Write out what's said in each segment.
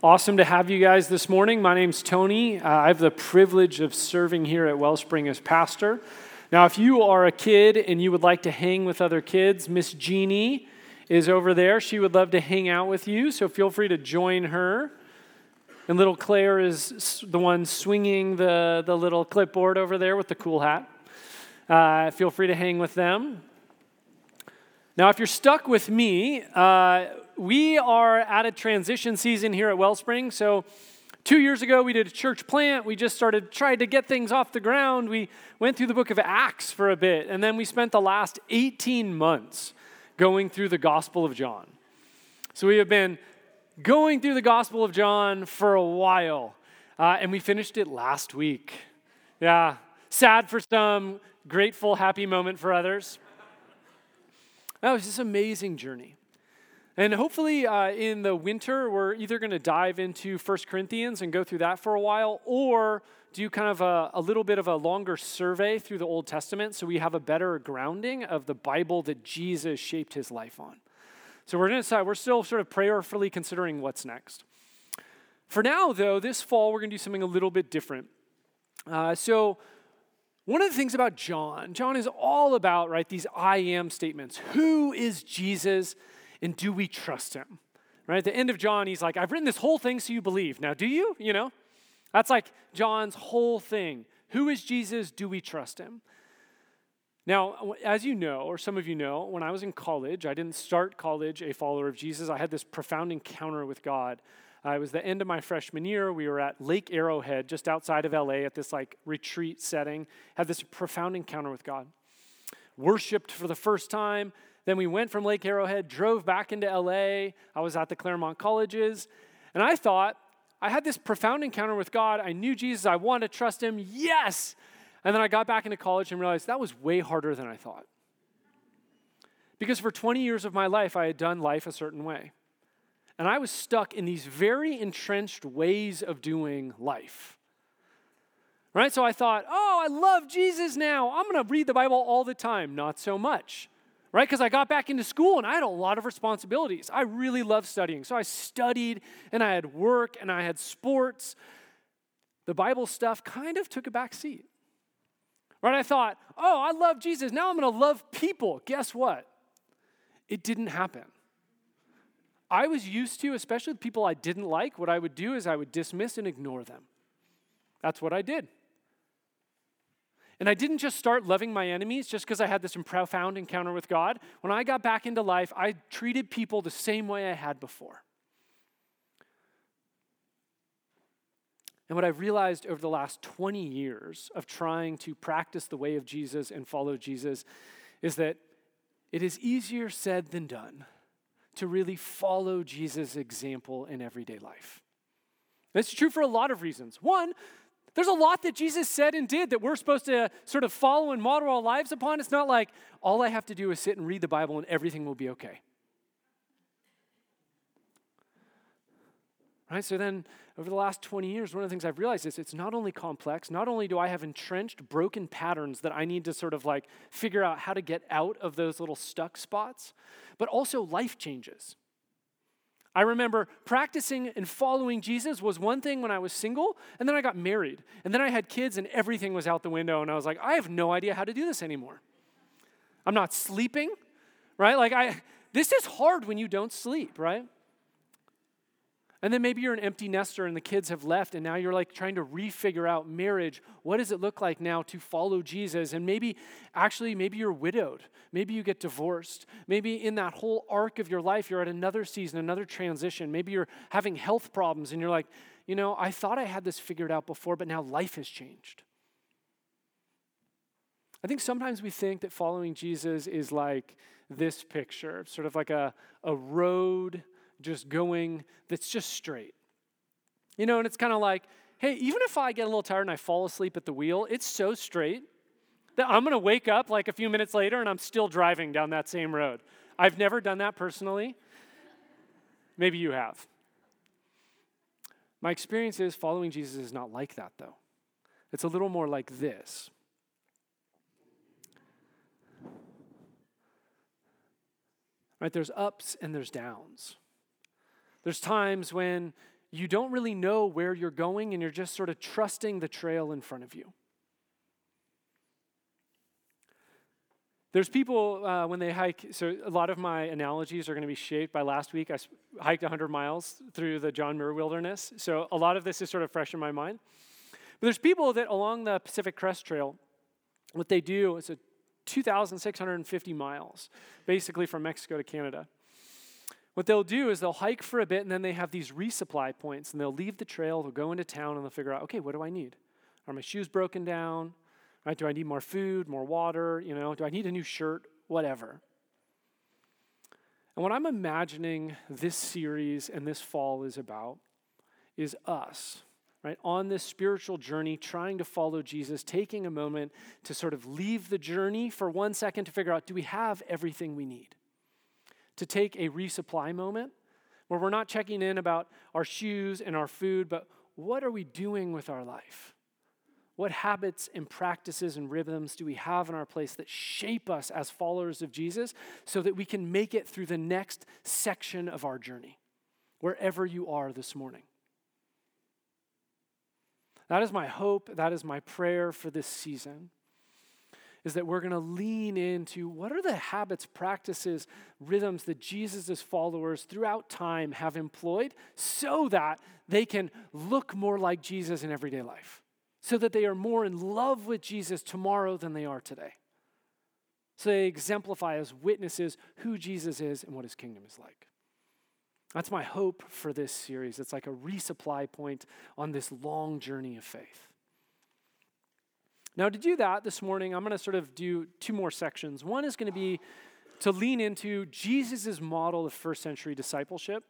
Awesome to have you guys this morning. My name's Tony. Uh, I have the privilege of serving here at Wellspring as pastor. Now, if you are a kid and you would like to hang with other kids, Miss Jeannie is over there. She would love to hang out with you, so feel free to join her. And little Claire is the one swinging the, the little clipboard over there with the cool hat. Uh, feel free to hang with them. Now, if you're stuck with me, uh, we are at a transition season here at Wellspring. So, two years ago, we did a church plant. We just started trying to get things off the ground. We went through the book of Acts for a bit, and then we spent the last 18 months going through the Gospel of John. So, we have been going through the Gospel of John for a while, uh, and we finished it last week. Yeah, sad for some, grateful, happy moment for others. That was this amazing journey. And hopefully, uh, in the winter, we're either going to dive into First Corinthians and go through that for a while, or do kind of a, a, little bit of a longer survey through the Old Testament so we have a better grounding of the Bible that Jesus shaped his life on. So we're going to decide, we're still sort of prayerfully considering what's next. For now, though, this fall, we're going to do something a little bit different. Uh, so, one of the things about John, John is all about, right, these I am statements. Who is Jesus? And do we trust him? Right? At the end of John, he's like, I've written this whole thing so you believe. Now, do you? You know? That's like John's whole thing. Who is Jesus? Do we trust him? Now, as you know, or some of you know, when I was in college, I didn't start college a follower of Jesus. I had this profound encounter with God. Uh, it was the end of my freshman year. We were at Lake Arrowhead, just outside of LA, at this like retreat setting. Had this profound encounter with God. Worshipped for the first time, then we went from Lake Arrowhead, drove back into LA. I was at the Claremont Colleges. And I thought, I had this profound encounter with God. I knew Jesus. I wanted to trust him. Yes. And then I got back into college and realized that was way harder than I thought. Because for 20 years of my life, I had done life a certain way. And I was stuck in these very entrenched ways of doing life. Right? So I thought, oh, I love Jesus now. I'm going to read the Bible all the time. Not so much right? Because I got back into school and I had a lot of responsibilities. I really loved studying. So I studied and I had work and I had sports. The Bible stuff kind of took a back seat. Right? I thought, oh, I love Jesus. Now I'm going to love people. Guess what? It didn't happen. I was used to, especially with people I didn't like, what I would do is I would dismiss and ignore them. That's what I did. And I didn't just start loving my enemies just because I had this profound encounter with God. When I got back into life, I treated people the same way I had before. And what I've realized over the last 20 years of trying to practice the way of Jesus and follow Jesus is that it is easier said than done to really follow Jesus' example in everyday life. That's true for a lot of reasons. One, there's a lot that Jesus said and did that we're supposed to sort of follow and model our lives upon. It's not like all I have to do is sit and read the Bible and everything will be okay. Right? So then, over the last 20 years, one of the things I've realized is it's not only complex, not only do I have entrenched, broken patterns that I need to sort of like figure out how to get out of those little stuck spots, but also life changes. I remember practicing and following Jesus was one thing when I was single, and then I got married, and then I had kids, and everything was out the window, and I was like, I have no idea how to do this anymore. I'm not sleeping, right? Like I this is hard when you don't sleep, right? And then maybe you're an empty nester and the kids have left, and now you're like trying to refigure out marriage. What does it look like now to follow Jesus? And maybe, actually, maybe you're widowed. Maybe you get divorced. Maybe in that whole arc of your life, you're at another season, another transition. Maybe you're having health problems, and you're like, you know, I thought I had this figured out before, but now life has changed. I think sometimes we think that following Jesus is like this picture, sort of like a, a road just going that's just straight. You know, and it's kind of like, hey, even if I get a little tired and I fall asleep at the wheel, it's so straight that I'm going to wake up like a few minutes later and I'm still driving down that same road. I've never done that personally. Maybe you have. My experience is following Jesus is not like that, though. It's a little more like this. Right? There's ups and there's downs. There's times when you don't really know where you're going and you're just sort of trusting the trail in front of you. There's people uh, when they hike, so a lot of my analogies are going to be shaped by last week. I hiked 100 miles through the John Muir Wilderness. So a lot of this is sort of fresh in my mind. But there's people that along the Pacific Crest Trail, what they do is a 2,650 miles, basically from Mexico to Canada. What they'll do is they'll hike for a bit and then they have these resupply points and they'll leave the trail, they'll go into town and they'll figure out, okay, what do I need? Are my shoes broken down? Right? Do I need more food, more water? You know, do I need a new shirt? Whatever. And what I'm imagining this series and this fall is about is us, right? On this spiritual journey, trying to follow Jesus, taking a moment to sort of leave the journey for one second to figure out do we have everything we need? To take a resupply moment where we're not checking in about our shoes and our food, but what are we doing with our life? What habits and practices and rhythms do we have in our place that shape us as followers of Jesus so that we can make it through the next section of our journey, wherever you are this morning? That is my hope. That is my prayer for this season. Is that we're going to lean into what are the habits, practices, rhythms that Jesus' followers throughout time have employed so that they can look more like Jesus in everyday life so that they are more in love with Jesus tomorrow than they are today. So they exemplify as witnesses who Jesus is and what his kingdom is like. That's my hope for this series. It's like a resupply point on this long journey of faith. Now, to do that this morning, I'm going to sort of do two more sections. One is going to be to lean into Jesus' model of first century discipleship.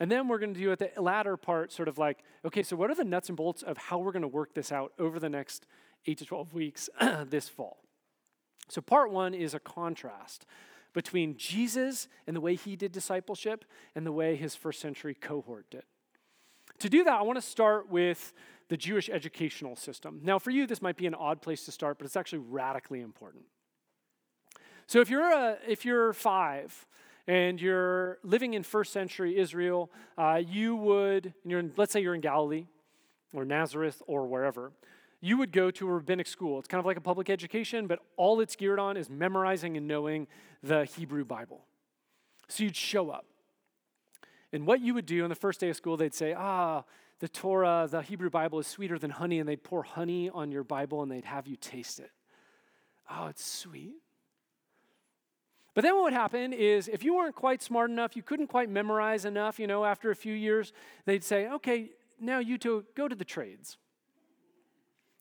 And then we're going to do at the latter part, sort of like, okay, so what are the nuts and bolts of how we're going to work this out over the next eight to 12 weeks this fall? So, part one is a contrast between Jesus and the way he did discipleship and the way his first century cohort did. To do that, I want to start with the Jewish educational system. Now, for you, this might be an odd place to start, but it's actually radically important. So, if you're, a, if you're five, and you're living in first century Israel, uh, you would, in, let's say you're in Galilee or Nazareth or wherever, you would go to a rabbinic school. It's kind of like a public education, but all it's geared on is memorizing and knowing the Hebrew Bible. So you'd show up. And what you would do on the first day of school, they'd say, ah, the Torah, the Hebrew Bible is sweeter than honey, and they'd pour honey on your Bible and they'd have you taste it. Oh, it's sweet. But then what would happen is if you weren't quite smart enough, you couldn't quite memorize enough, you know, after a few years, they'd say, okay, now you two go to the trades.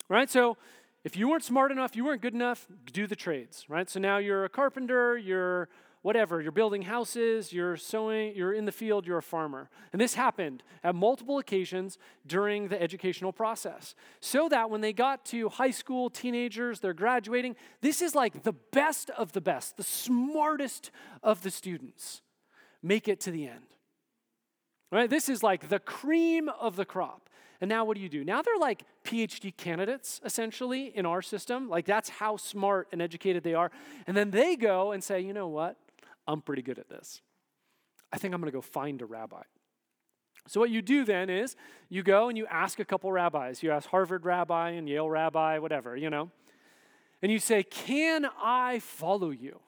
Right? So if you weren't smart enough, you weren't good enough, do the trades, right? So now you're a carpenter, you're whatever, you're building houses, you're sowing, you're in the field, you're a farmer. And this happened at multiple occasions during the educational process. So that when they got to high school, teenagers, they're graduating, this is like the best of the best, the smartest of the students make it to the end. Right? This is like the cream of the crop. And now what do you do? Now they're like PhD candidates, essentially, in our system. Like that's how smart and educated they are. And then they go and say, you know what? I'm pretty good at this. I think I'm going to go find a rabbi. So, what you do then is you go and you ask a couple rabbis. You ask Harvard rabbi and Yale rabbi, whatever, you know. And you say, Can I follow you?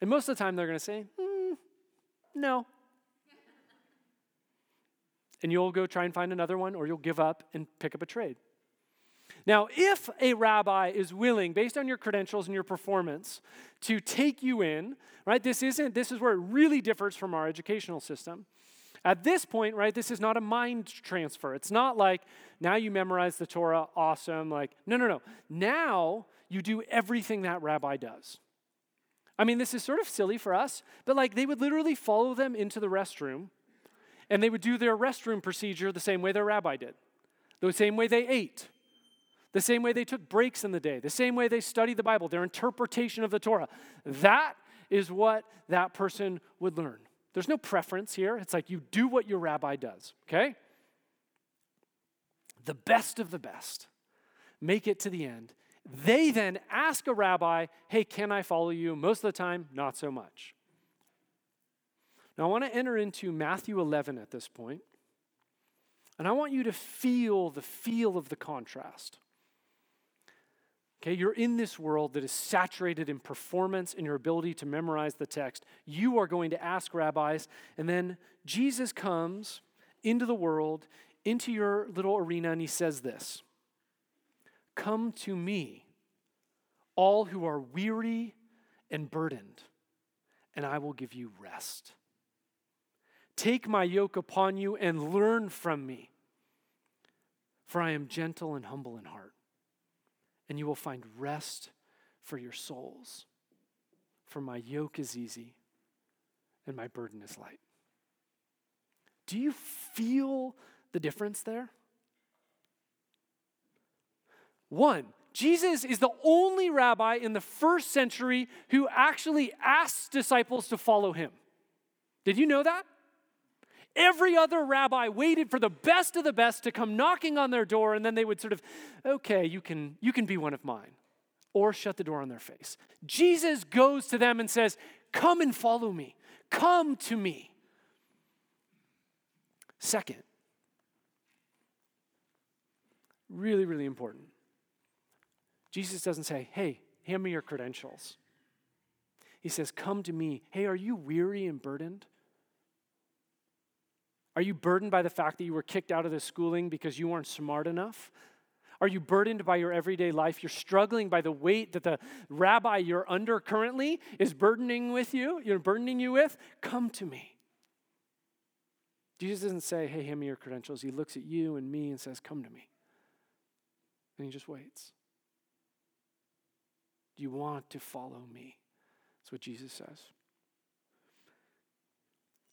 And most of the time they're going to say, mm, No. and you'll go try and find another one, or you'll give up and pick up a trade. Now, if a rabbi is willing, based on your credentials and your performance, to take you in, right, this isn't, this is where it really differs from our educational system. At this point, right, this is not a mind transfer. It's not like now you memorize the Torah, awesome. Like, no, no, no. Now you do everything that rabbi does. I mean, this is sort of silly for us, but like they would literally follow them into the restroom and they would do their restroom procedure the same way their rabbi did, the same way they ate, the same way they took breaks in the day, the same way they studied the Bible, their interpretation of the Torah. That is what that person would learn. There's no preference here. It's like you do what your rabbi does, okay? The best of the best make it to the end. They then ask a rabbi, hey, can I follow you? Most of the time, not so much. Now, I want to enter into Matthew 11 at this. And I want you to feel the feel of the contrast. Okay, you're in this world that is saturated in performance and your ability to memorize the text. You are going to ask rabbis, and then Jesus comes into the world, into your little arena, and he says this Come to me, all who are weary and burdened, and I will give you rest. Take my yoke upon you and learn from me, for I am gentle and humble in heart and you will find rest for your souls. For my yoke is easy and my burden is light. Do you feel the difference there? One, Jesus is the only rabbi in the first century who actually asked disciples to follow him. Did you know that? Every other rabbi waited for the best of the best to come knocking on their door, and then they would sort of, okay, you can, you can be one of mine, or shut the door on their face. Jesus goes to them and says, Come and follow me, come to me. Second, really, really important. Jesus doesn't say, Hey, hand me your credentials. He says, Come to me. Hey, are you weary and burdened? Are you burdened by the fact that you were kicked out of the schooling because you weren't smart enough? Are you burdened by your everyday life? You're struggling by the weight that the rabbi you're under currently is burdening with you, you're burdening you with? Come to me. Jesus doesn't say, hey, hand me your credentials. He looks at you and me and says, come to me. And he just waits. Do you want to follow me? That's what Jesus says.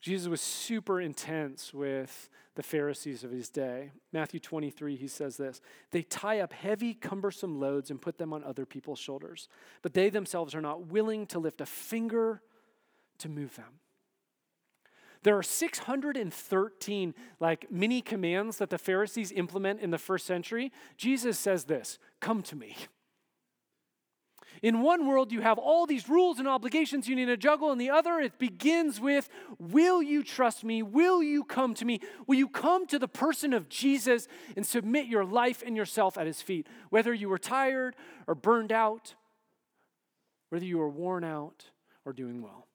Jesus was super intense with the Pharisees of his day. Matthew 23, he says this They tie up heavy, cumbersome loads and put them on other people's shoulders, but they themselves are not willing to lift a finger to move them. There are 613 like mini commands that the Pharisees implement in the first century. Jesus says this Come to me. In one world, you have all these rules and obligations you need to juggle. In the other, it begins with Will you trust me? Will you come to me? Will you come to the person of Jesus and submit your life and yourself at his feet? Whether you were tired or burned out, whether you were worn out or doing well.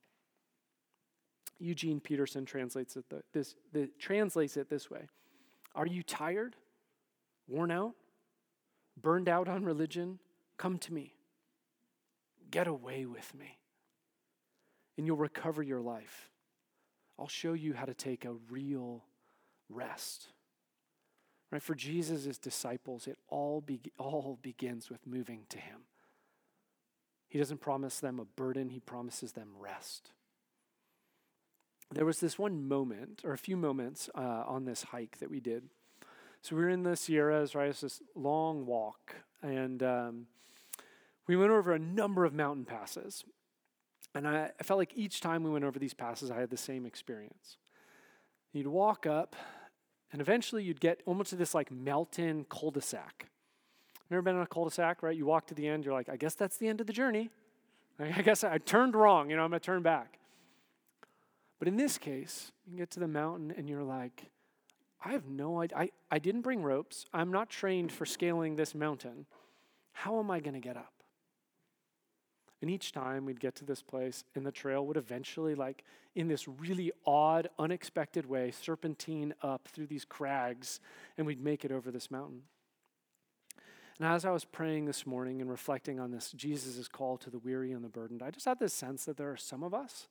Eugene Peterson translates it, this, the, translates it this way Are you tired, worn out, burned out on religion? Come to me. Get away with me. And you'll recover your life. I'll show you how to take a real rest. Right? For Jesus' disciples, it all, be, all begins with moving to Him. He doesn't promise them a burden, He promises them rest. There was this one moment, or a few moments, uh, on this hike that we did. So we were in the Sierras, right? It's this long walk. And um, we went over a number of mountain passes. And I, I felt like each time we went over these passes, I had the same experience. You'd walk up, and eventually you'd get almost to this like mountain cul-de-sac. Never been on a cul-de-sac, right? You walk to the end, you're like, I guess that's the end of the journey. I guess I turned wrong, you know, I'm gonna turn back. But in this case, you get to the mountain and you're like, I have no idea. I, I didn't bring ropes. I'm not trained for scaling this mountain. How am I going to get up? And each time we'd get to this place, and the trail would eventually, like in this really odd, unexpected way, serpentine up through these crags, and we'd make it over this mountain. And as I was praying this morning and reflecting on this, Jesus' call to the weary and the burdened, I just had this sense that there are some of us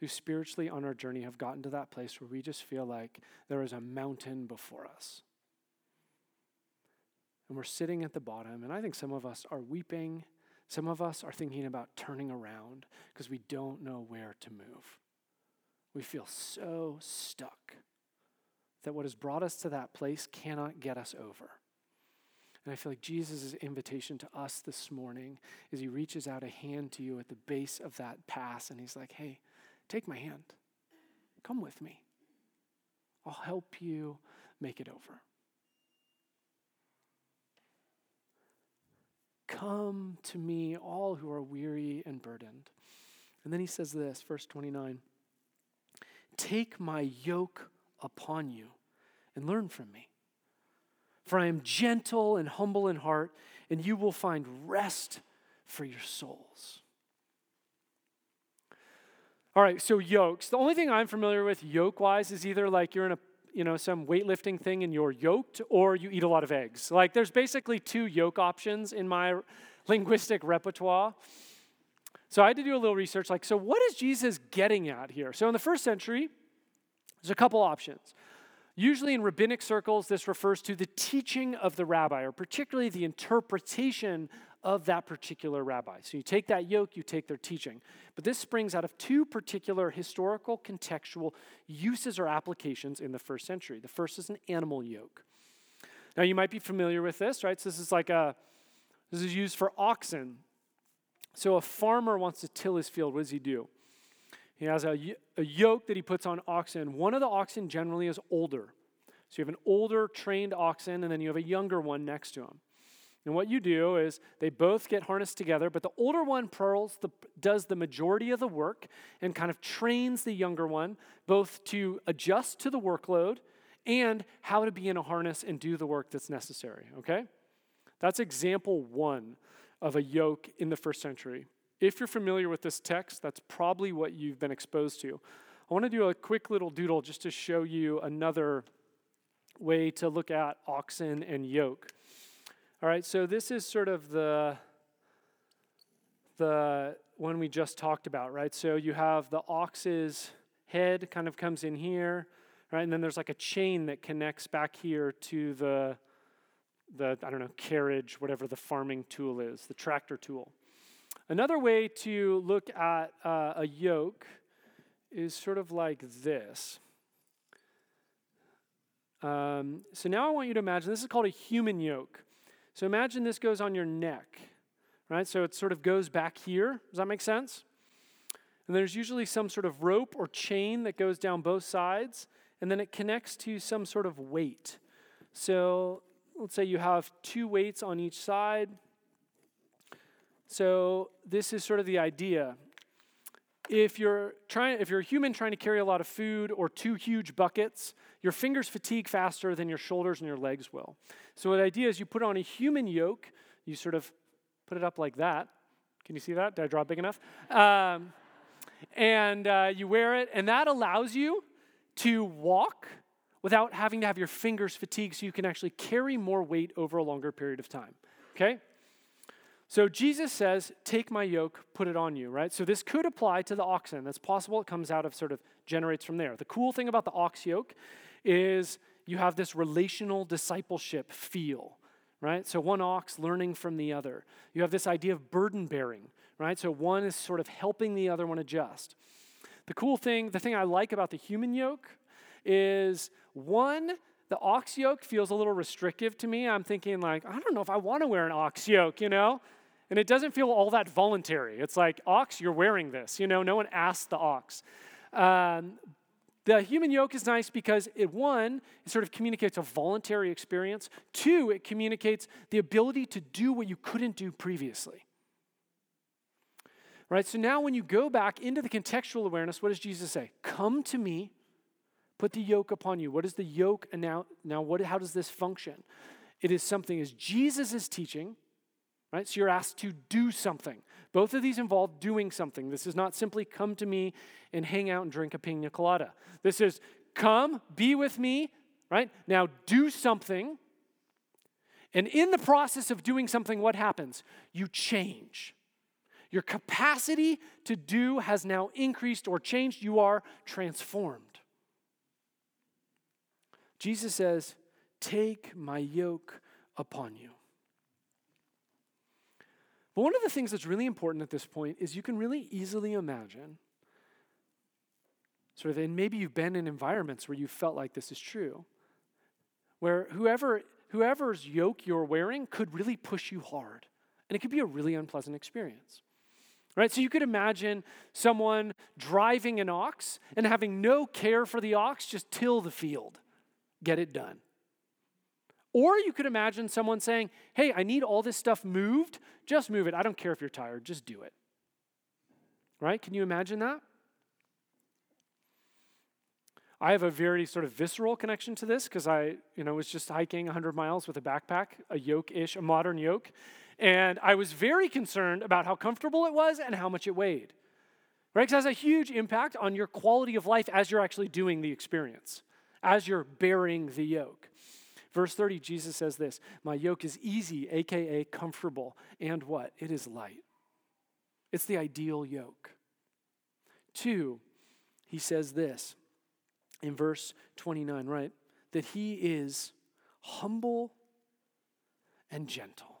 who spiritually on our journey have gotten to that place where we just feel like there is a mountain before us. And we're sitting at the bottom, and I think some of us are weeping some of us are thinking about turning around because we don't know where to move. We feel so stuck that what has brought us to that place cannot get us over. And I feel like Jesus' invitation to us this morning is he reaches out a hand to you at the base of that pass and he's like, hey, take my hand. Come with me. I'll help you make it over. Come to me, all who are weary and burdened. And then he says this, verse 29 Take my yoke upon you and learn from me, For I am gentle and humble in heart, and you will find rest for your souls. All right, so yokes. The only thing I'm familiar with yoke wise is either like you're in a you know some weightlifting thing and you're yoked or you eat a lot of eggs. Like there's basically two yoke options in my linguistic repertoire. So I had to do a little research like so what is Jesus getting at here? So in the first century there's a couple options. Usually in rabbinic circles, this refers to the teaching of the rabbi, or particularly the interpretation of that particular rabbi. So you take that yoke, you take their teaching. But this springs out of two particular historical contextual uses or applications in the first century. The first is an animal yoke. Now you might be familiar with this, right? So this is like a this is used for oxen. So a farmer wants to till his field, what does he do? He has a, a yoke that he puts on oxen. One of the oxen generally is older. So you have an older trained oxen, and then you have a younger one next to him. And what you do is they both get harnessed together, but the older one pearls the, does the majority of the work and kind of trains the younger one both to adjust to the workload and how to be in a harness and do the work that's necessary, okay? That's example one of a yoke in the first century. If you're familiar with this text, that's probably what you've been exposed to. I want to do a quick little doodle just to show you another way to look at oxen and yoke. All right, so this is sort of the the one we just talked about, right? So you have the ox's head kind of comes in here, right? And then there's like a chain that connects back here to the the I don't know, carriage, whatever the farming tool is, the tractor tool. Another way to look at uh, a yoke is sort of like this. Um, so now I want you to imagine this is called a human yoke. So imagine this goes on your neck, right? So it sort of goes back here. Does that make sense? And there's usually some sort of rope or chain that goes down both sides, and then it connects to some sort of weight. So let's say you have two weights on each side. So this is sort of the idea. If you're trying if you're a human trying to carry a lot of food or two huge buckets, your fingers fatigue faster than your shoulders and your legs will. So the idea is you put on a human yoke, you sort of put it up like that. Can you see that? Did I draw big enough? Um, and uh, you wear it, and that allows you to walk without having to have your fingers fatigued so you can actually carry more weight over a longer period of time. Okay? So Jesus says, Take my yoke, put it on you, right? So this could apply to the oxen. That's possible. It comes out of sort of generates from there. The cool thing about the ox yoke is you have this relational discipleship feel, right? So one ox learning from the other. You have this idea of burden bearing, right? So one is sort of helping the other one adjust. The cool thing, the thing I like about the human yoke is one, the ox yoke feels a little restrictive to me. I'm thinking, like, I don't know if I want to wear an ox yoke, you know? And it doesn't feel all that voluntary. It's like, ox, you're wearing this. You know, no one asked the ox. Um, the human yoke is nice because it, one, it sort of communicates a voluntary experience. Two, it communicates the ability to do what you couldn't do previously. Right? So now when you go back into the contextual awareness, what does Jesus say? Come to me, put the yoke upon you. What is the yoke And now? Now, what, how does this function? It is something as Jesus is teaching, right? So you're asked to do something. Both of these involve doing something. This is not simply come to me and hang out and drink a pina colada. This is come, be with me, right? Now do something. And in the process of doing something, what happens? You change. Your capacity to do has now increased or changed. You are transformed. Jesus says, Take my yoke upon you. But one of the things that's really important at this point is you can really easily imagine, sort of, and maybe you've been in environments where you felt like this is true, where whoever, whoever's yoke you're wearing could really push you hard. And it could be a really unpleasant experience. Right? So you could imagine someone driving an ox and having no care for the ox, just till the field, get it done. Or you could imagine someone saying, Hey, I need all this stuff moved. Just move it. I don't care if you're tired. Just do it. Right? Can you imagine that? I have a very sort of visceral connection to this because I, you know, was just hiking 100 miles with a backpack, a yoke-ish, a modern yoke, and I was very concerned about how comfortable it was and how much it weighed. Right? Because it has a huge impact on your quality of life as you're actually doing the experience, as you're bearing the yoke. Verse 30, Jesus says this My yoke is easy, aka comfortable, and what? It is light. It's the ideal yoke. Two, he says this in verse 29, right? That he is humble and gentle.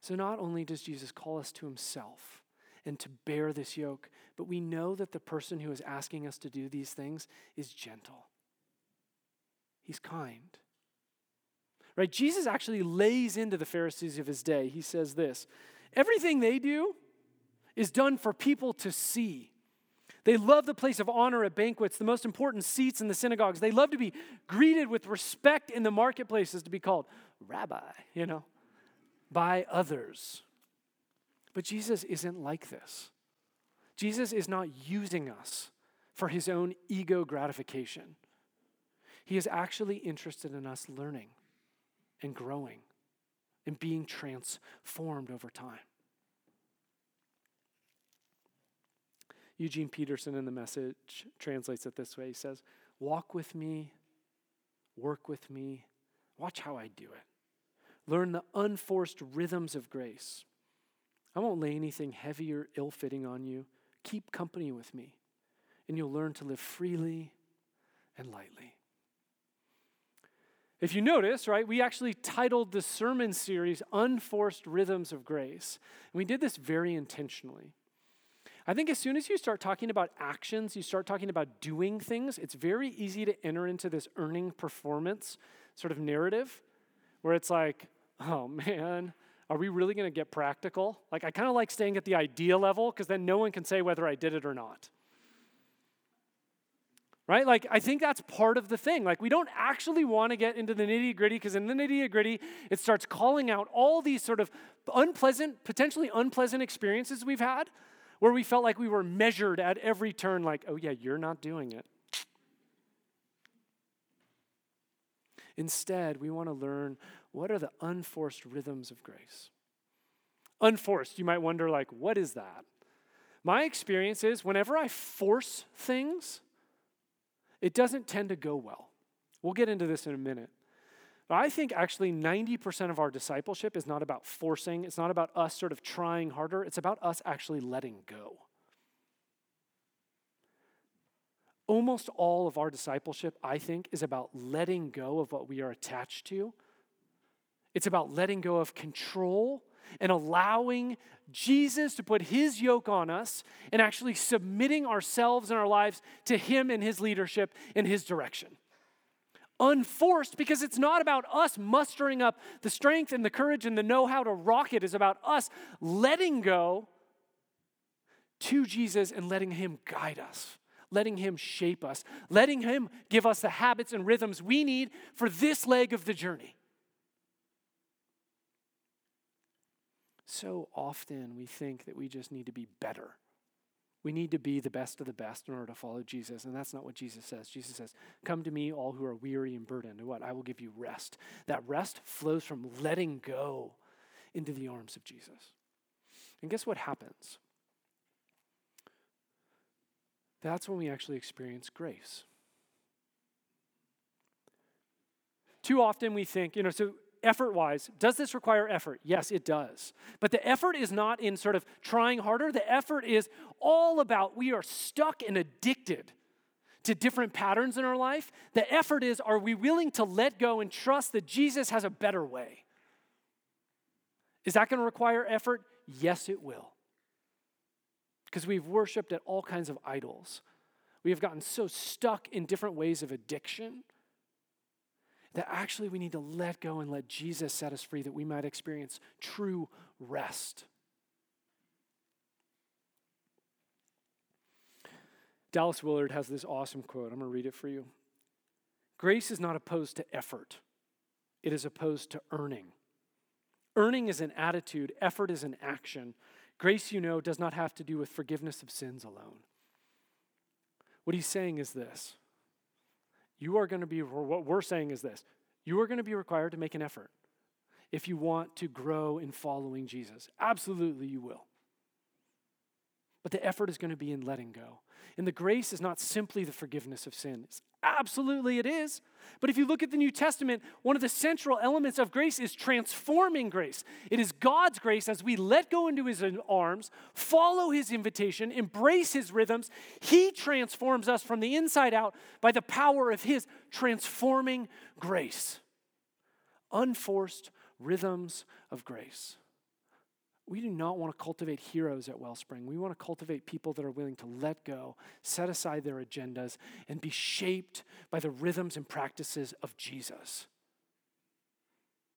So, not only does Jesus call us to himself and to bear this yoke, but we know that the person who is asking us to do these things is gentle. He's kind. Right? Jesus actually lays into the Pharisees of his day. He says this everything they do is done for people to see. They love the place of honor at banquets, the most important seats in the synagogues. They love to be greeted with respect in the marketplaces, to be called rabbi, you know, by others. But Jesus isn't like this. Jesus is not using us for his own ego gratification. He is actually interested in us learning and growing and being transformed over time. Eugene Peterson in the message translates it this way He says, Walk with me, work with me, watch how I do it. Learn the unforced rhythms of grace. I won't lay anything heavy or ill fitting on you. Keep company with me, and you'll learn to live freely and lightly. If you notice, right, we actually titled the sermon series Unforced Rhythms of Grace. And we did this very intentionally. I think as soon as you start talking about actions, you start talking about doing things, it's very easy to enter into this earning performance sort of narrative where it's like, oh man, are we really going to get practical? Like, I kind of like staying at the idea level because then no one can say whether I did it or not right? Like, I think that's part of the thing. Like, we don't actually want to get into the nitty gritty because in the nitty gritty, it starts calling out all these sort of unpleasant, potentially unpleasant experiences we've had where we felt like we were measured at every turn, like, oh, yeah, you're not doing it. Instead, we want to learn what are the unforced rhythms of grace. Unforced, you might wonder, like, what is that? My experience is whenever I force things, it doesn't tend to go well. We'll get into this in a minute. But I think actually 90% of our discipleship is not about forcing, it's not about us sort of trying harder, it's about us actually letting go. Almost all of our discipleship, I think, is about letting go of what we are attached to. It's about letting go of control and allowing Jesus to put his yoke on us and actually submitting ourselves and our lives to him and his leadership in his direction. Unforced because it's not about us mustering up the strength and the courage and the know how to rock it. It's about us letting go to Jesus and letting him guide us, letting him shape us, letting him give us the habits and rhythms we need for this leg of the journey. So often we think that we just need to be better. We need to be the best of the best in order to follow Jesus. And that's not what Jesus says. Jesus says, Come to me, all who are weary and burdened. And what? I will give you rest. That rest flows from letting go into the arms of Jesus. And guess what happens? That's when we actually experience grace. Too often we think, you know, so effort wise, does this require effort? Yes, it does. But the effort is not in sort of trying harder. The effort is all about we are stuck and addicted to different patterns in our life. The effort is are we willing to let go and trust that Jesus has a better way? Is that going to require effort? Yes, it will. Because we've worshiped at all kinds of idols. We have gotten so stuck in different ways of addiction that actually we need to let go and let Jesus set us free that we might experience true rest. Dallas Willard has this awesome quote. I'm going to read it for you. Grace is not opposed to effort, it is opposed to earning. Earning is an attitude, effort is an action. Grace, you know, does not have to do with forgiveness of sins alone. What he's saying is this you are going to be, what we're saying is this you are going to be required to make an effort if you want to grow in following Jesus. Absolutely, you will. But the effort is going to be in letting go. And the grace is not simply the forgiveness of sins. Absolutely, it is. But if you look at the New Testament, one of the central elements of grace is transforming grace. It is God's grace as we let go into his arms, follow his invitation, embrace his rhythms. He transforms us from the inside out by the power of his transforming grace. Unforced rhythms of grace. We do not want to cultivate heroes at Wellspring. We want to cultivate people that are willing to let go, set aside their agendas, and be shaped by the rhythms and practices of Jesus.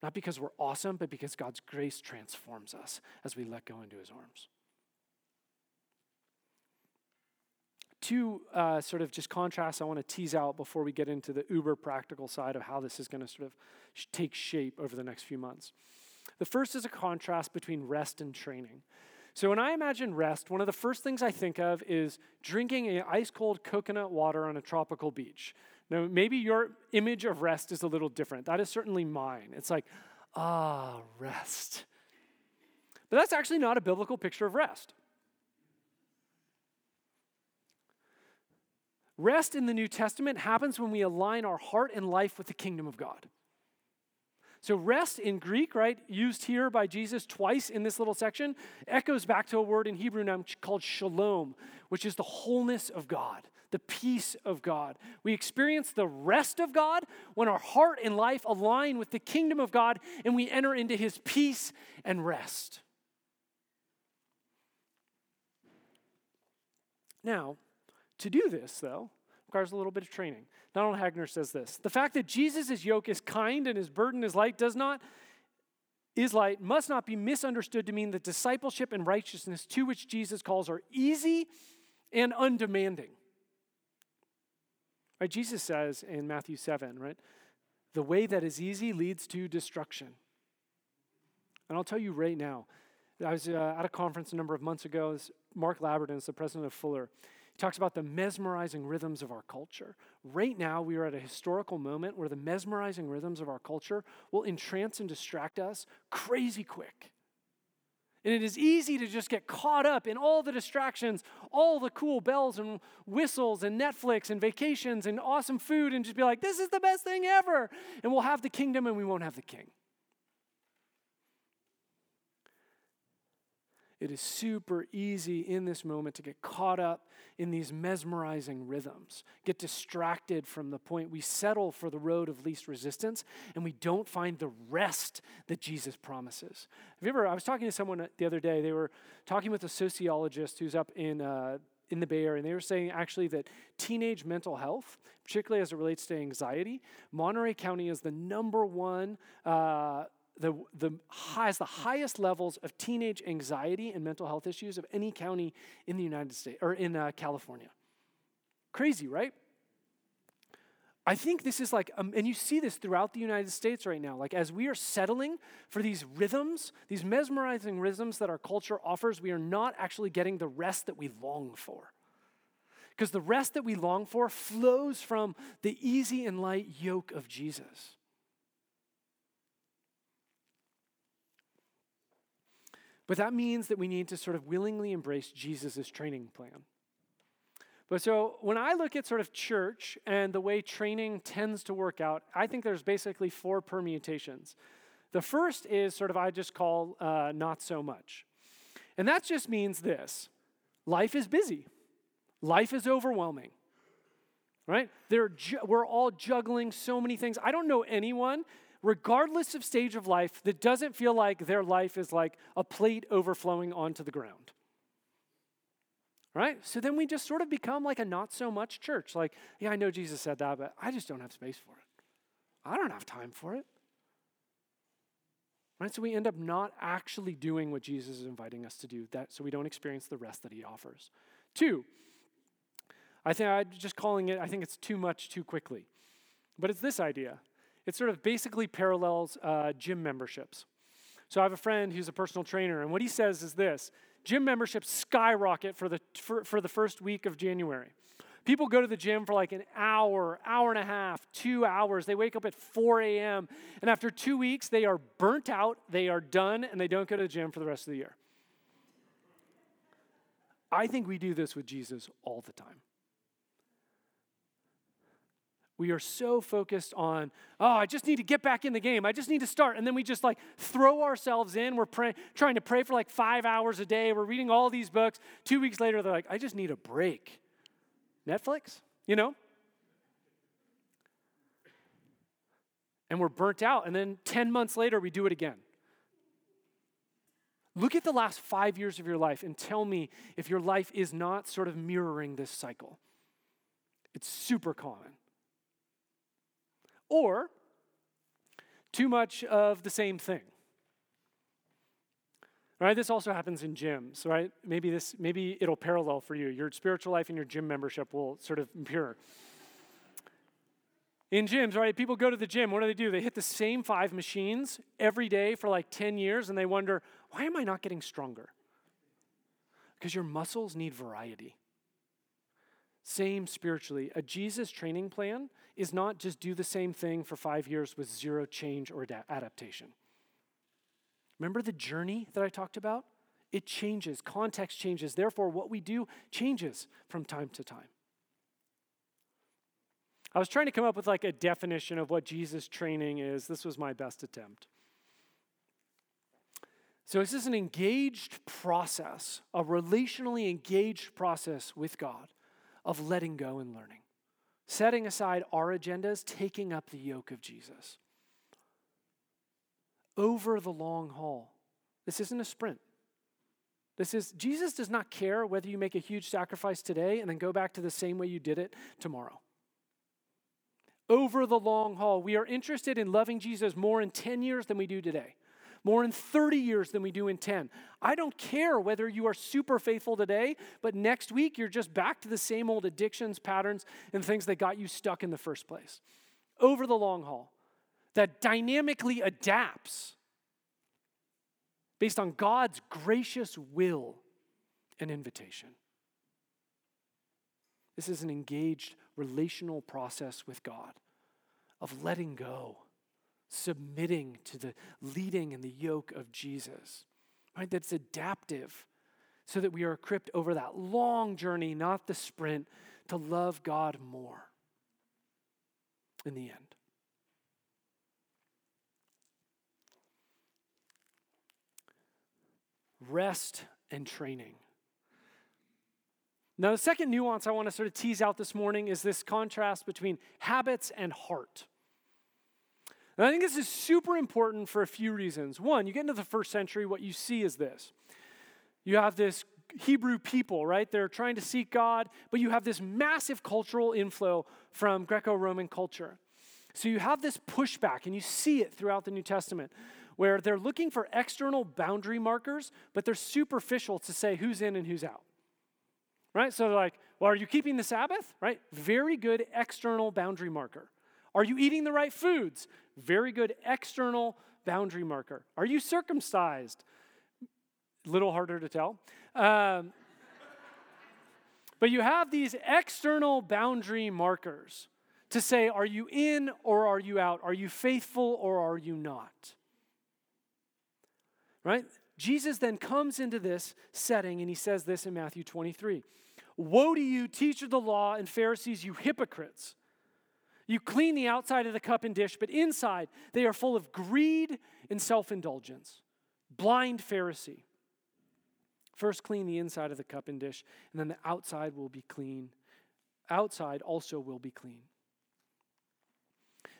Not because we're awesome, but because God's grace transforms us as we let go into his arms. Two uh, sort of just contrasts I want to tease out before we get into the uber practical side of how this is going to sort of take shape over the next few months. The first is a contrast between rest and training. So when I imagine rest, one of the first things I think of is drinking an ice cold coconut water on a tropical beach. Now, maybe your image of rest is a little different. That is certainly mine. It's like, ah, rest. But that's actually not a biblical picture of rest. Rest in the New Testament happens when we align our heart and life with the kingdom of God. So, rest in Greek, right, used here by Jesus twice in this little section, echoes back to a word in Hebrew now called shalom, which is the wholeness of God, the peace of God. We experience the rest of God when our heart and life align with the kingdom of God and we enter into his peace and rest. Now, to do this, though, requires a little bit of training. Donald Hagner says this The fact that Jesus' yoke is kind and his burden is light does not is light must not be misunderstood to mean that discipleship and righteousness to which Jesus calls are easy and undemanding. Right, Jesus says in Matthew 7, right? The way that is easy leads to destruction. And I'll tell you right now, I was uh, at a conference a number of months ago. Mark Labberton is the president of Fuller. He talks about the mesmerizing rhythms of our culture. Right now, we are at a historical moment where the mesmerizing rhythms of our culture will entrance and distract us crazy quick. And it is easy to just get caught up in all the distractions, all the cool bells and whistles and Netflix and vacations and awesome food and just be like, this is the best thing ever. And we'll have the kingdom and we won't have the king. It is super easy in this moment to get caught up in these mesmerizing rhythms, get distracted from the point. We settle for the road of least resistance and we don't find the rest that Jesus promises. Have you ever, I was talking to someone the other day, they were talking with a sociologist who's up in, uh, in the Bay Area, and they were saying actually that teenage mental health, particularly as it relates to anxiety, Monterey County is the number one uh, the, the has the highest levels of teenage anxiety and mental health issues of any county in the United States or in uh, California. Crazy, right? I think this is like, um, and you see this throughout the United States right now. Like, as we are settling for these rhythms, these mesmerizing rhythms that our culture offers, we are not actually getting the rest that we long for. Because the rest that we long for flows from the easy and light yoke of Jesus. But that means that we need to sort of willingly embrace Jesus' training plan. But so when I look at sort of church and the way training tends to work out, I think there's basically four permutations. The first is sort of I just call uh, not so much. And that just means this life is busy, life is overwhelming, right? Ju- we're all juggling so many things. I don't know anyone regardless of stage of life, that doesn't feel like their life is like a plate overflowing onto the ground. Right? So then we just sort of become like a not so much church. Like, yeah, I know Jesus said that, but I just don't have space for it. I don't have time for it. Right? So we end up not actually doing what Jesus is inviting us to do, that so we don't experience the rest that he offers. Two, I think I'm just calling it, I think it's too much too quickly. But it's this idea it sort of basically parallels uh, gym memberships. So I have a friend who's a personal trainer, and what he says is this gym memberships skyrocket for the, for, for the first week of January. People go to the gym for like an hour, hour and a half, two hours. They wake up at 4 a.m. And after two weeks, they are burnt out, they are done, and they don't go to the gym for the rest of the year. I think we do this with Jesus all the time. We are so focused on, oh, I just need to get back in the game. I just need to start. And then we just like throw ourselves in. We're pray- trying to pray for like five hours a day. We're reading all these books. Two weeks later, they're like, I just need a break. Netflix, you know? And we're burnt out. And then 10 months later, we do it again. Look at the last five years of your life and tell me if your life is not sort of mirroring this cycle. It's super common. Or too much of the same thing. Right? This also happens in gyms, right? Maybe this maybe it'll parallel for you. Your spiritual life and your gym membership will sort of mirror. In gyms, right? People go to the gym. What do they do? They hit the same five machines every day for like 10 years and they wonder, why am I not getting stronger? Because your muscles need variety. Same spiritually. A Jesus training plan is not just do the same thing for five years with zero change or adaptation. Remember the journey that I talked about? It changes, context changes. Therefore, what we do changes from time to time. I was trying to come up with like a definition of what Jesus training is. This was my best attempt. So, this is an engaged process, a relationally engaged process with God of letting go and learning, setting aside our agendas, taking up the yoke of Jesus. Over the long haul. This isn't a sprint. This is, Jesus does not care whether you make a huge sacrifice today and then go back to the same way you did it tomorrow. Over the long haul, we are interested in loving Jesus more in 10 years than we do today more in 30 years than we do in 10. I don't care whether you are super faithful today, but next week you're just back to the same old addictions, patterns, and things that got you stuck in the first place. Over the long haul, that dynamically adapts based on God's gracious will and invitation. This is an engaged relational process with God of letting go submitting to the leading and the yoke of Jesus, right? That's adaptive so that we are equipped over that long journey, not the sprint, to love God more in the end. Rest and training. Now, the second nuance I want to sort of tease out this morning is this contrast between habits and heart. And I think this is super important for a few reasons. One, you get into the first century, what you see is this you have this Hebrew people, right? They're trying to seek God, but you have this massive cultural inflow from Greco Roman culture. So you have this pushback, and you see it throughout the New Testament, where they're looking for external boundary markers, but they're superficial to say who's in and who's out. Right? So they're like, well, are you keeping the Sabbath? Right? Very good external boundary marker. Are you eating the right foods? Very good external boundary marker. Are you circumcised? A little harder to tell. Um, but you have these external boundary markers to say, are you in or are you out? Are you faithful or are you not? Right? Jesus then comes into this setting and he says this in Matthew 23 Woe to you, teacher of the law and Pharisees, you hypocrites! You clean the outside of the cup and dish, but inside they are full of greed and self indulgence. Blind Pharisee. First, clean the inside of the cup and dish, and then the outside will be clean. Outside also will be clean.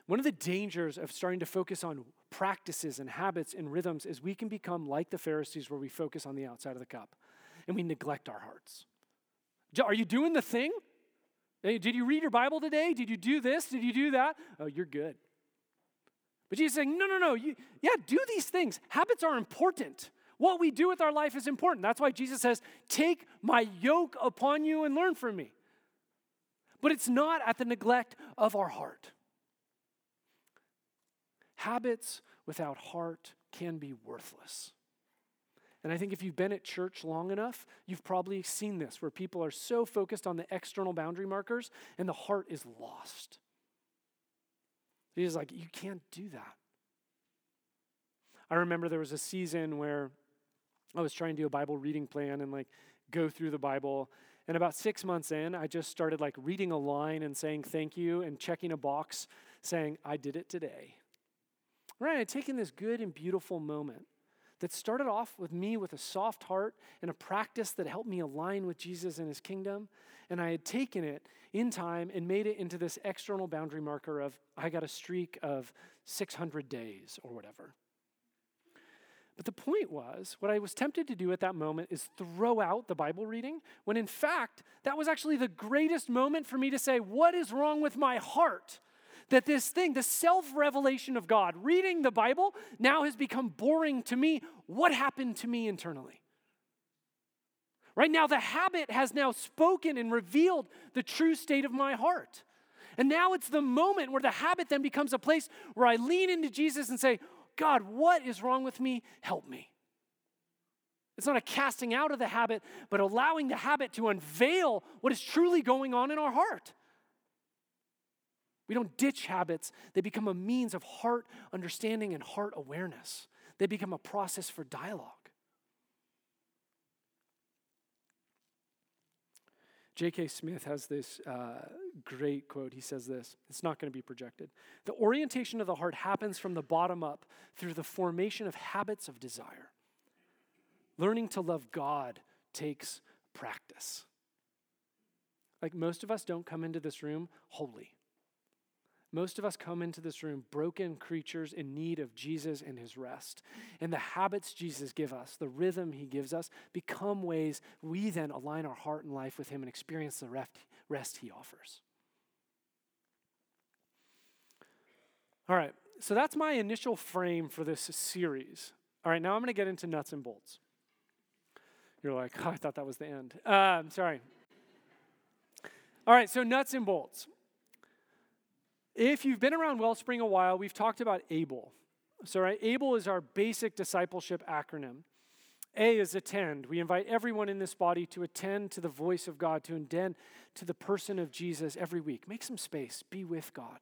One of the dangers of starting to focus on practices and habits and rhythms is we can become like the Pharisees, where we focus on the outside of the cup and we neglect our hearts. Are you doing the thing? Did you read your Bible today? Did you do this? Did you do that? Oh, you're good. But Jesus saying, no, no, no. You, yeah, do these things. Habits are important. What we do with our life is important. That's why Jesus says, Take my yoke upon you and learn from me. But it's not at the neglect of our heart. Habits without heart can be worthless. And I think if you've been at church long enough, you've probably seen this where people are so focused on the external boundary markers and the heart is lost. He's like, you can't do that. I remember there was a season where I was trying to do a Bible reading plan and like go through the Bible. And about six months in, I just started like reading a line and saying thank you and checking a box saying, I did it today. Right? I'd taken this good and beautiful moment that started off with me with a soft heart and a practice that helped me align with Jesus and his kingdom. And I had taken it in time and made it into this external boundary marker of, I got a streak of 600 days or whatever. But the point was, what I was tempted to do at that moment is throw out the Bible reading, when in fact, that was actually the greatest moment for me to say, What is wrong with my heart? That this thing, the self revelation of God, reading the Bible, now has become boring to me. What happened to me internally? Right now, the habit has now spoken and revealed the true state of my heart. And now it's the moment where the habit then becomes a place where I lean into Jesus and say, God, what is wrong with me? Help me. It's not a casting out of the habit, but allowing the habit to unveil what is truly going on in our heart. We don't ditch habits, they become a means of heart understanding and heart awareness. They become a process for dialogue. J.K. Smith has this uh, great quote. He says this it's not going to be projected. The orientation of the heart happens from the bottom up through the formation of habits of desire. Learning to love God takes practice. Like most of us don't come into this room holy. Most of us come into this room broken creatures in need of Jesus and his rest. And the habits Jesus gives us, the rhythm he gives us, become ways we then align our heart and life with him and experience the rest he offers. All right, so that's my initial frame for this series. All right, now I'm going to get into nuts and bolts. You're like, oh, I thought that was the end. Uh, sorry. All right, so nuts and bolts. If you've been around Wellspring a while, we've talked about ABLE. So, right, ABLE is our basic discipleship acronym. A is attend. We invite everyone in this body to attend to the voice of God, to attend to the person of Jesus every week. Make some space, be with God.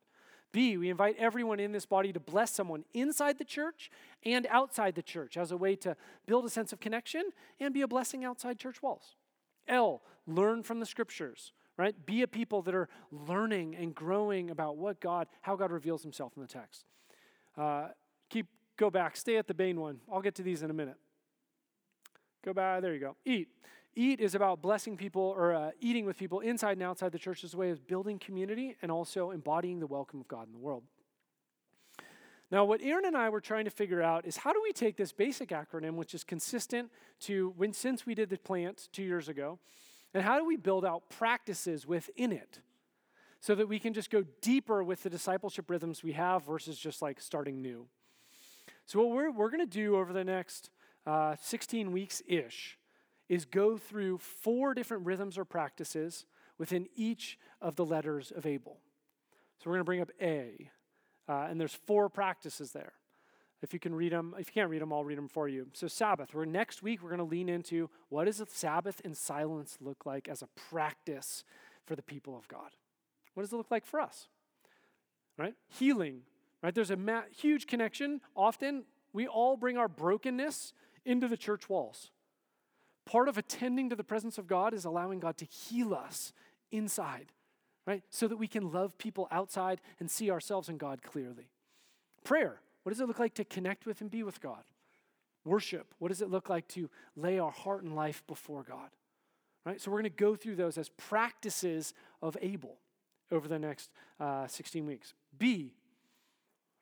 B, we invite everyone in this body to bless someone inside the church and outside the church as a way to build a sense of connection and be a blessing outside church walls. L, learn from the scriptures right? Be a people that are learning and growing about what God, how God reveals himself in the text. Uh, keep, go back, stay at the main one. I'll get to these in a minute. Go back, there you go. Eat. Eat is about blessing people or uh, eating with people inside and outside the church as a way of building community and also embodying the welcome of God in the world. Now, what Aaron and I were trying to figure out is how do we take this basic acronym, which is consistent to when since we did the plant two years ago, and how do we build out practices within it so that we can just go deeper with the discipleship rhythms we have versus just like starting new? So, what we're, we're going to do over the next uh, 16 weeks ish is go through four different rhythms or practices within each of the letters of ABLE. So, we're going to bring up A, uh, and there's four practices there. If you can read them, if you can't read them, I'll read them for you. So, Sabbath. We're next week, we're going to lean into what does a Sabbath in silence look like as a practice for the people of God? What does it look like for us? Right? Healing. Right? There's a ma- huge connection. Often, we all bring our brokenness into the church walls. Part of attending to the presence of God is allowing God to heal us inside, right? So that we can love people outside and see ourselves and God clearly. Prayer. What does it look like to connect with and be with God? Worship. What does it look like to lay our heart and life before God? Right? So we're going to go through those as practices of ABLE over the next uh, 16 weeks. B,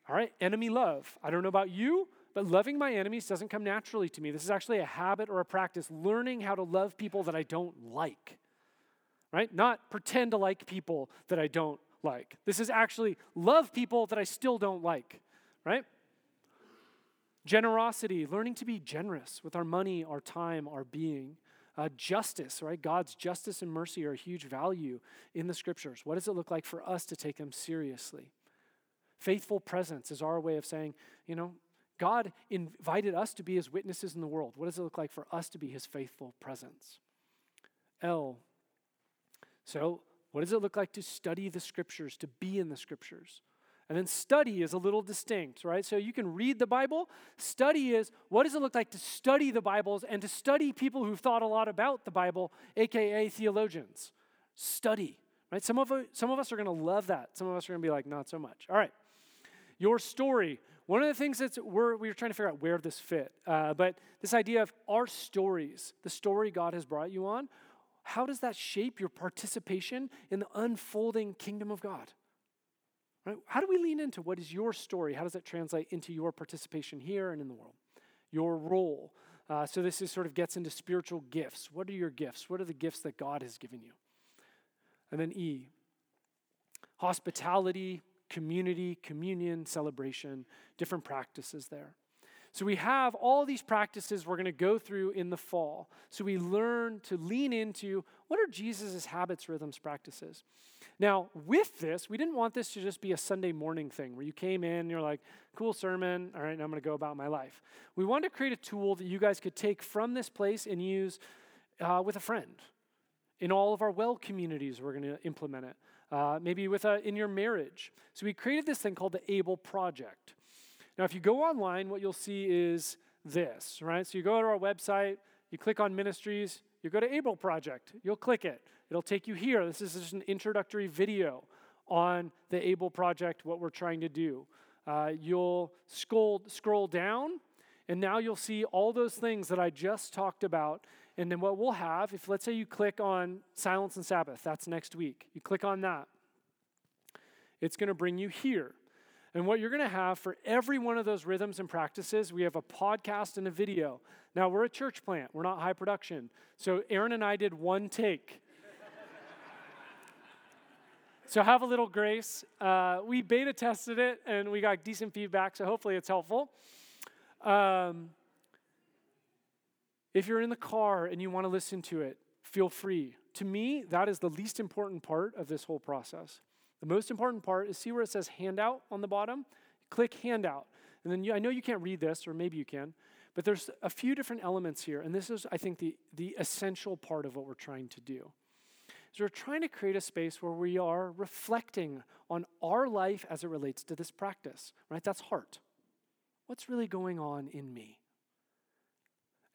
all right, enemy love. I don't know about you, but loving my enemies doesn't come naturally to me. This is actually a habit or a practice, learning how to love people that I don't like, right? Not pretend to like people that I don't like. This is actually love people that I still don't like, right? Generosity, learning to be generous with our money, our time, our being. Uh, justice, right? God's justice and mercy are a huge value in the scriptures. What does it look like for us to take them seriously? Faithful presence is our way of saying, you know, God invited us to be his witnesses in the world. What does it look like for us to be his faithful presence? L. So, what does it look like to study the scriptures, to be in the scriptures? And then study is a little distinct, right? So you can read the Bible. Study is what does it look like to study the Bibles and to study people who've thought a lot about the Bible, aka theologians. Study, right? Some of, some of us are going to love that. Some of us are going to be like, not so much. All right. Your story. One of the things that we're, we're trying to figure out where this fit, uh, but this idea of our stories, the story God has brought you on, how does that shape your participation in the unfolding kingdom of God? Right? How do we lean into what is your story? How does that translate into your participation here and in the world? Your role. Uh, so this is sort of gets into spiritual gifts. What are your gifts? What are the gifts that God has given you? And then E, hospitality, community, communion, celebration, different practices there. So we have all these practices we're going to go through in the fall. So we learn to lean into what are Jesus' habits, rhythms, practices. Now, with this, we didn't want this to just be a Sunday morning thing where you came in and you're like, cool sermon, all right, now I'm going to go about my life. We wanted to create a tool that you guys could take from this place and use uh, with a friend. In all of our well communities, we're going to implement it. Uh, maybe with a, in your marriage. So we created this thing called the Able Project. Now, if you go online, what you'll see is this, right? So you go to our website, you click on ministries, you go to Able Project, you'll click it. It'll take you here. This is just an introductory video on the Able Project, what we're trying to do. Uh, you'll scroll, scroll down, and now you'll see all those things that I just talked about. And then what we'll have, if let's say you click on Silence and Sabbath, that's next week, you click on that, it's going to bring you here. And what you're going to have for every one of those rhythms and practices, we have a podcast and a video. Now, we're a church plant, we're not high production. So, Aaron and I did one take. so, have a little grace. Uh, we beta tested it and we got decent feedback, so hopefully it's helpful. Um, if you're in the car and you want to listen to it, feel free. To me, that is the least important part of this whole process. The most important part is see where it says handout on the bottom? Click handout. And then you, I know you can't read this, or maybe you can, but there's a few different elements here. And this is, I think, the, the essential part of what we're trying to do. So we're trying to create a space where we are reflecting on our life as it relates to this practice, right? That's heart. What's really going on in me?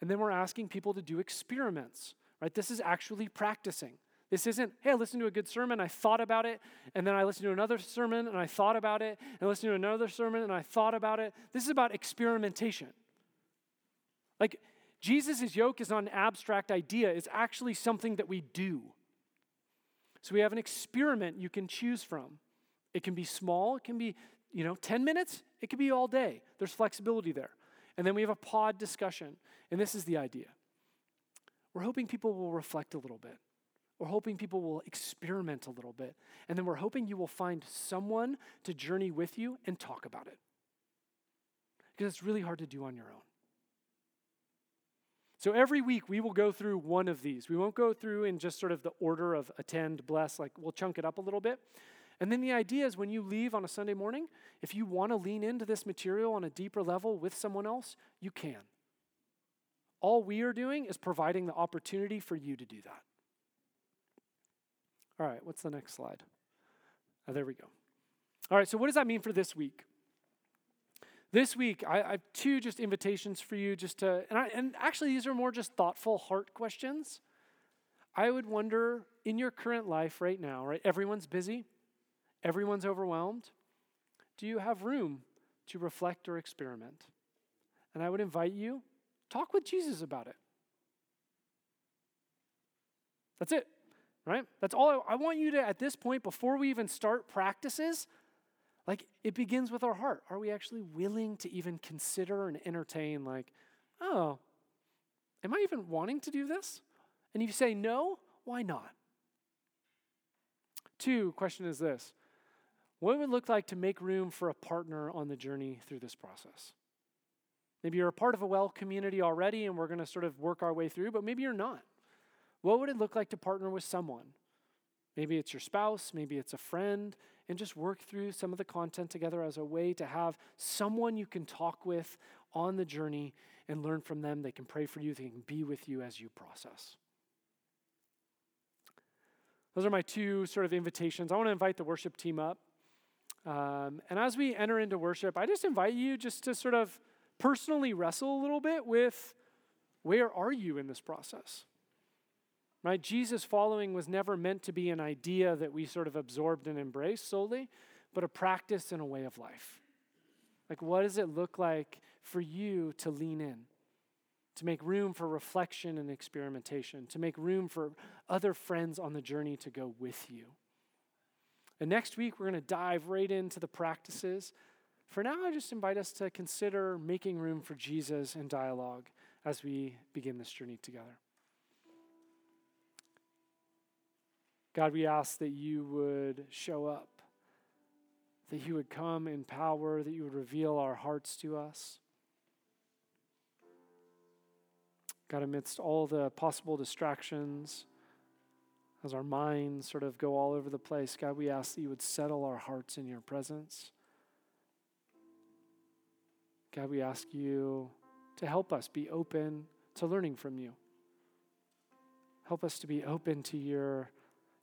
And then we're asking people to do experiments, right? This is actually practicing. This isn't, hey, I listened to a good sermon, I thought about it, and then I listened to another sermon and I thought about it, and I listened to another sermon and I thought about it. This is about experimentation. Like, Jesus' yoke is not an abstract idea, it's actually something that we do. So we have an experiment you can choose from. It can be small, it can be, you know, 10 minutes, it could be all day. There's flexibility there. And then we have a pod discussion, and this is the idea. We're hoping people will reflect a little bit. We're hoping people will experiment a little bit. And then we're hoping you will find someone to journey with you and talk about it. Because it's really hard to do on your own. So every week we will go through one of these. We won't go through in just sort of the order of attend, bless, like we'll chunk it up a little bit. And then the idea is when you leave on a Sunday morning, if you want to lean into this material on a deeper level with someone else, you can. All we are doing is providing the opportunity for you to do that. All right, what's the next slide? Oh, there we go. All right, so what does that mean for this week? This week, I, I have two just invitations for you, just to, and, I, and actually, these are more just thoughtful heart questions. I would wonder in your current life right now, right? Everyone's busy, everyone's overwhelmed. Do you have room to reflect or experiment? And I would invite you, talk with Jesus about it. That's it right? That's all I, I, want you to, at this point, before we even start practices, like it begins with our heart. Are we actually willing to even consider and entertain, like, oh, am I even wanting to do this? And if you say no, why not? Two, question is this What would it look like to make room for a partner on the journey through this process? Maybe you're a part of a well community already and we're going to sort of work our way through, but maybe you're not. What would it look like to partner with someone? Maybe it's your spouse, maybe it's a friend, and just work through some of the content together as a way to have someone you can talk with on the journey and learn from them. They can pray for you, they can be with you as you process. Those are my two sort of invitations. I want to invite the worship team up. Um, and as we enter into worship, I just invite you just to sort of personally wrestle a little bit with where are you in this process? Right? Jesus following was never meant to be an idea that we sort of absorbed and embraced solely, but a practice and a way of life. Like, what does it look like for you to lean in, to make room for reflection and experimentation, to make room for other friends on the journey to go with you? And next week, we're going to dive right into the practices. For now, I just invite us to consider making room for Jesus in dialogue as we begin this journey together. God, we ask that you would show up, that you would come in power, that you would reveal our hearts to us. God, amidst all the possible distractions, as our minds sort of go all over the place, God, we ask that you would settle our hearts in your presence. God, we ask you to help us be open to learning from you. Help us to be open to your,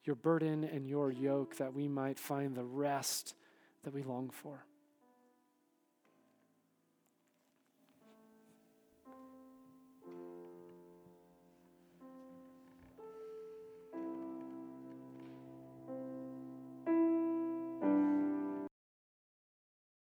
your burden and your yoke that we might find the rest that we long for.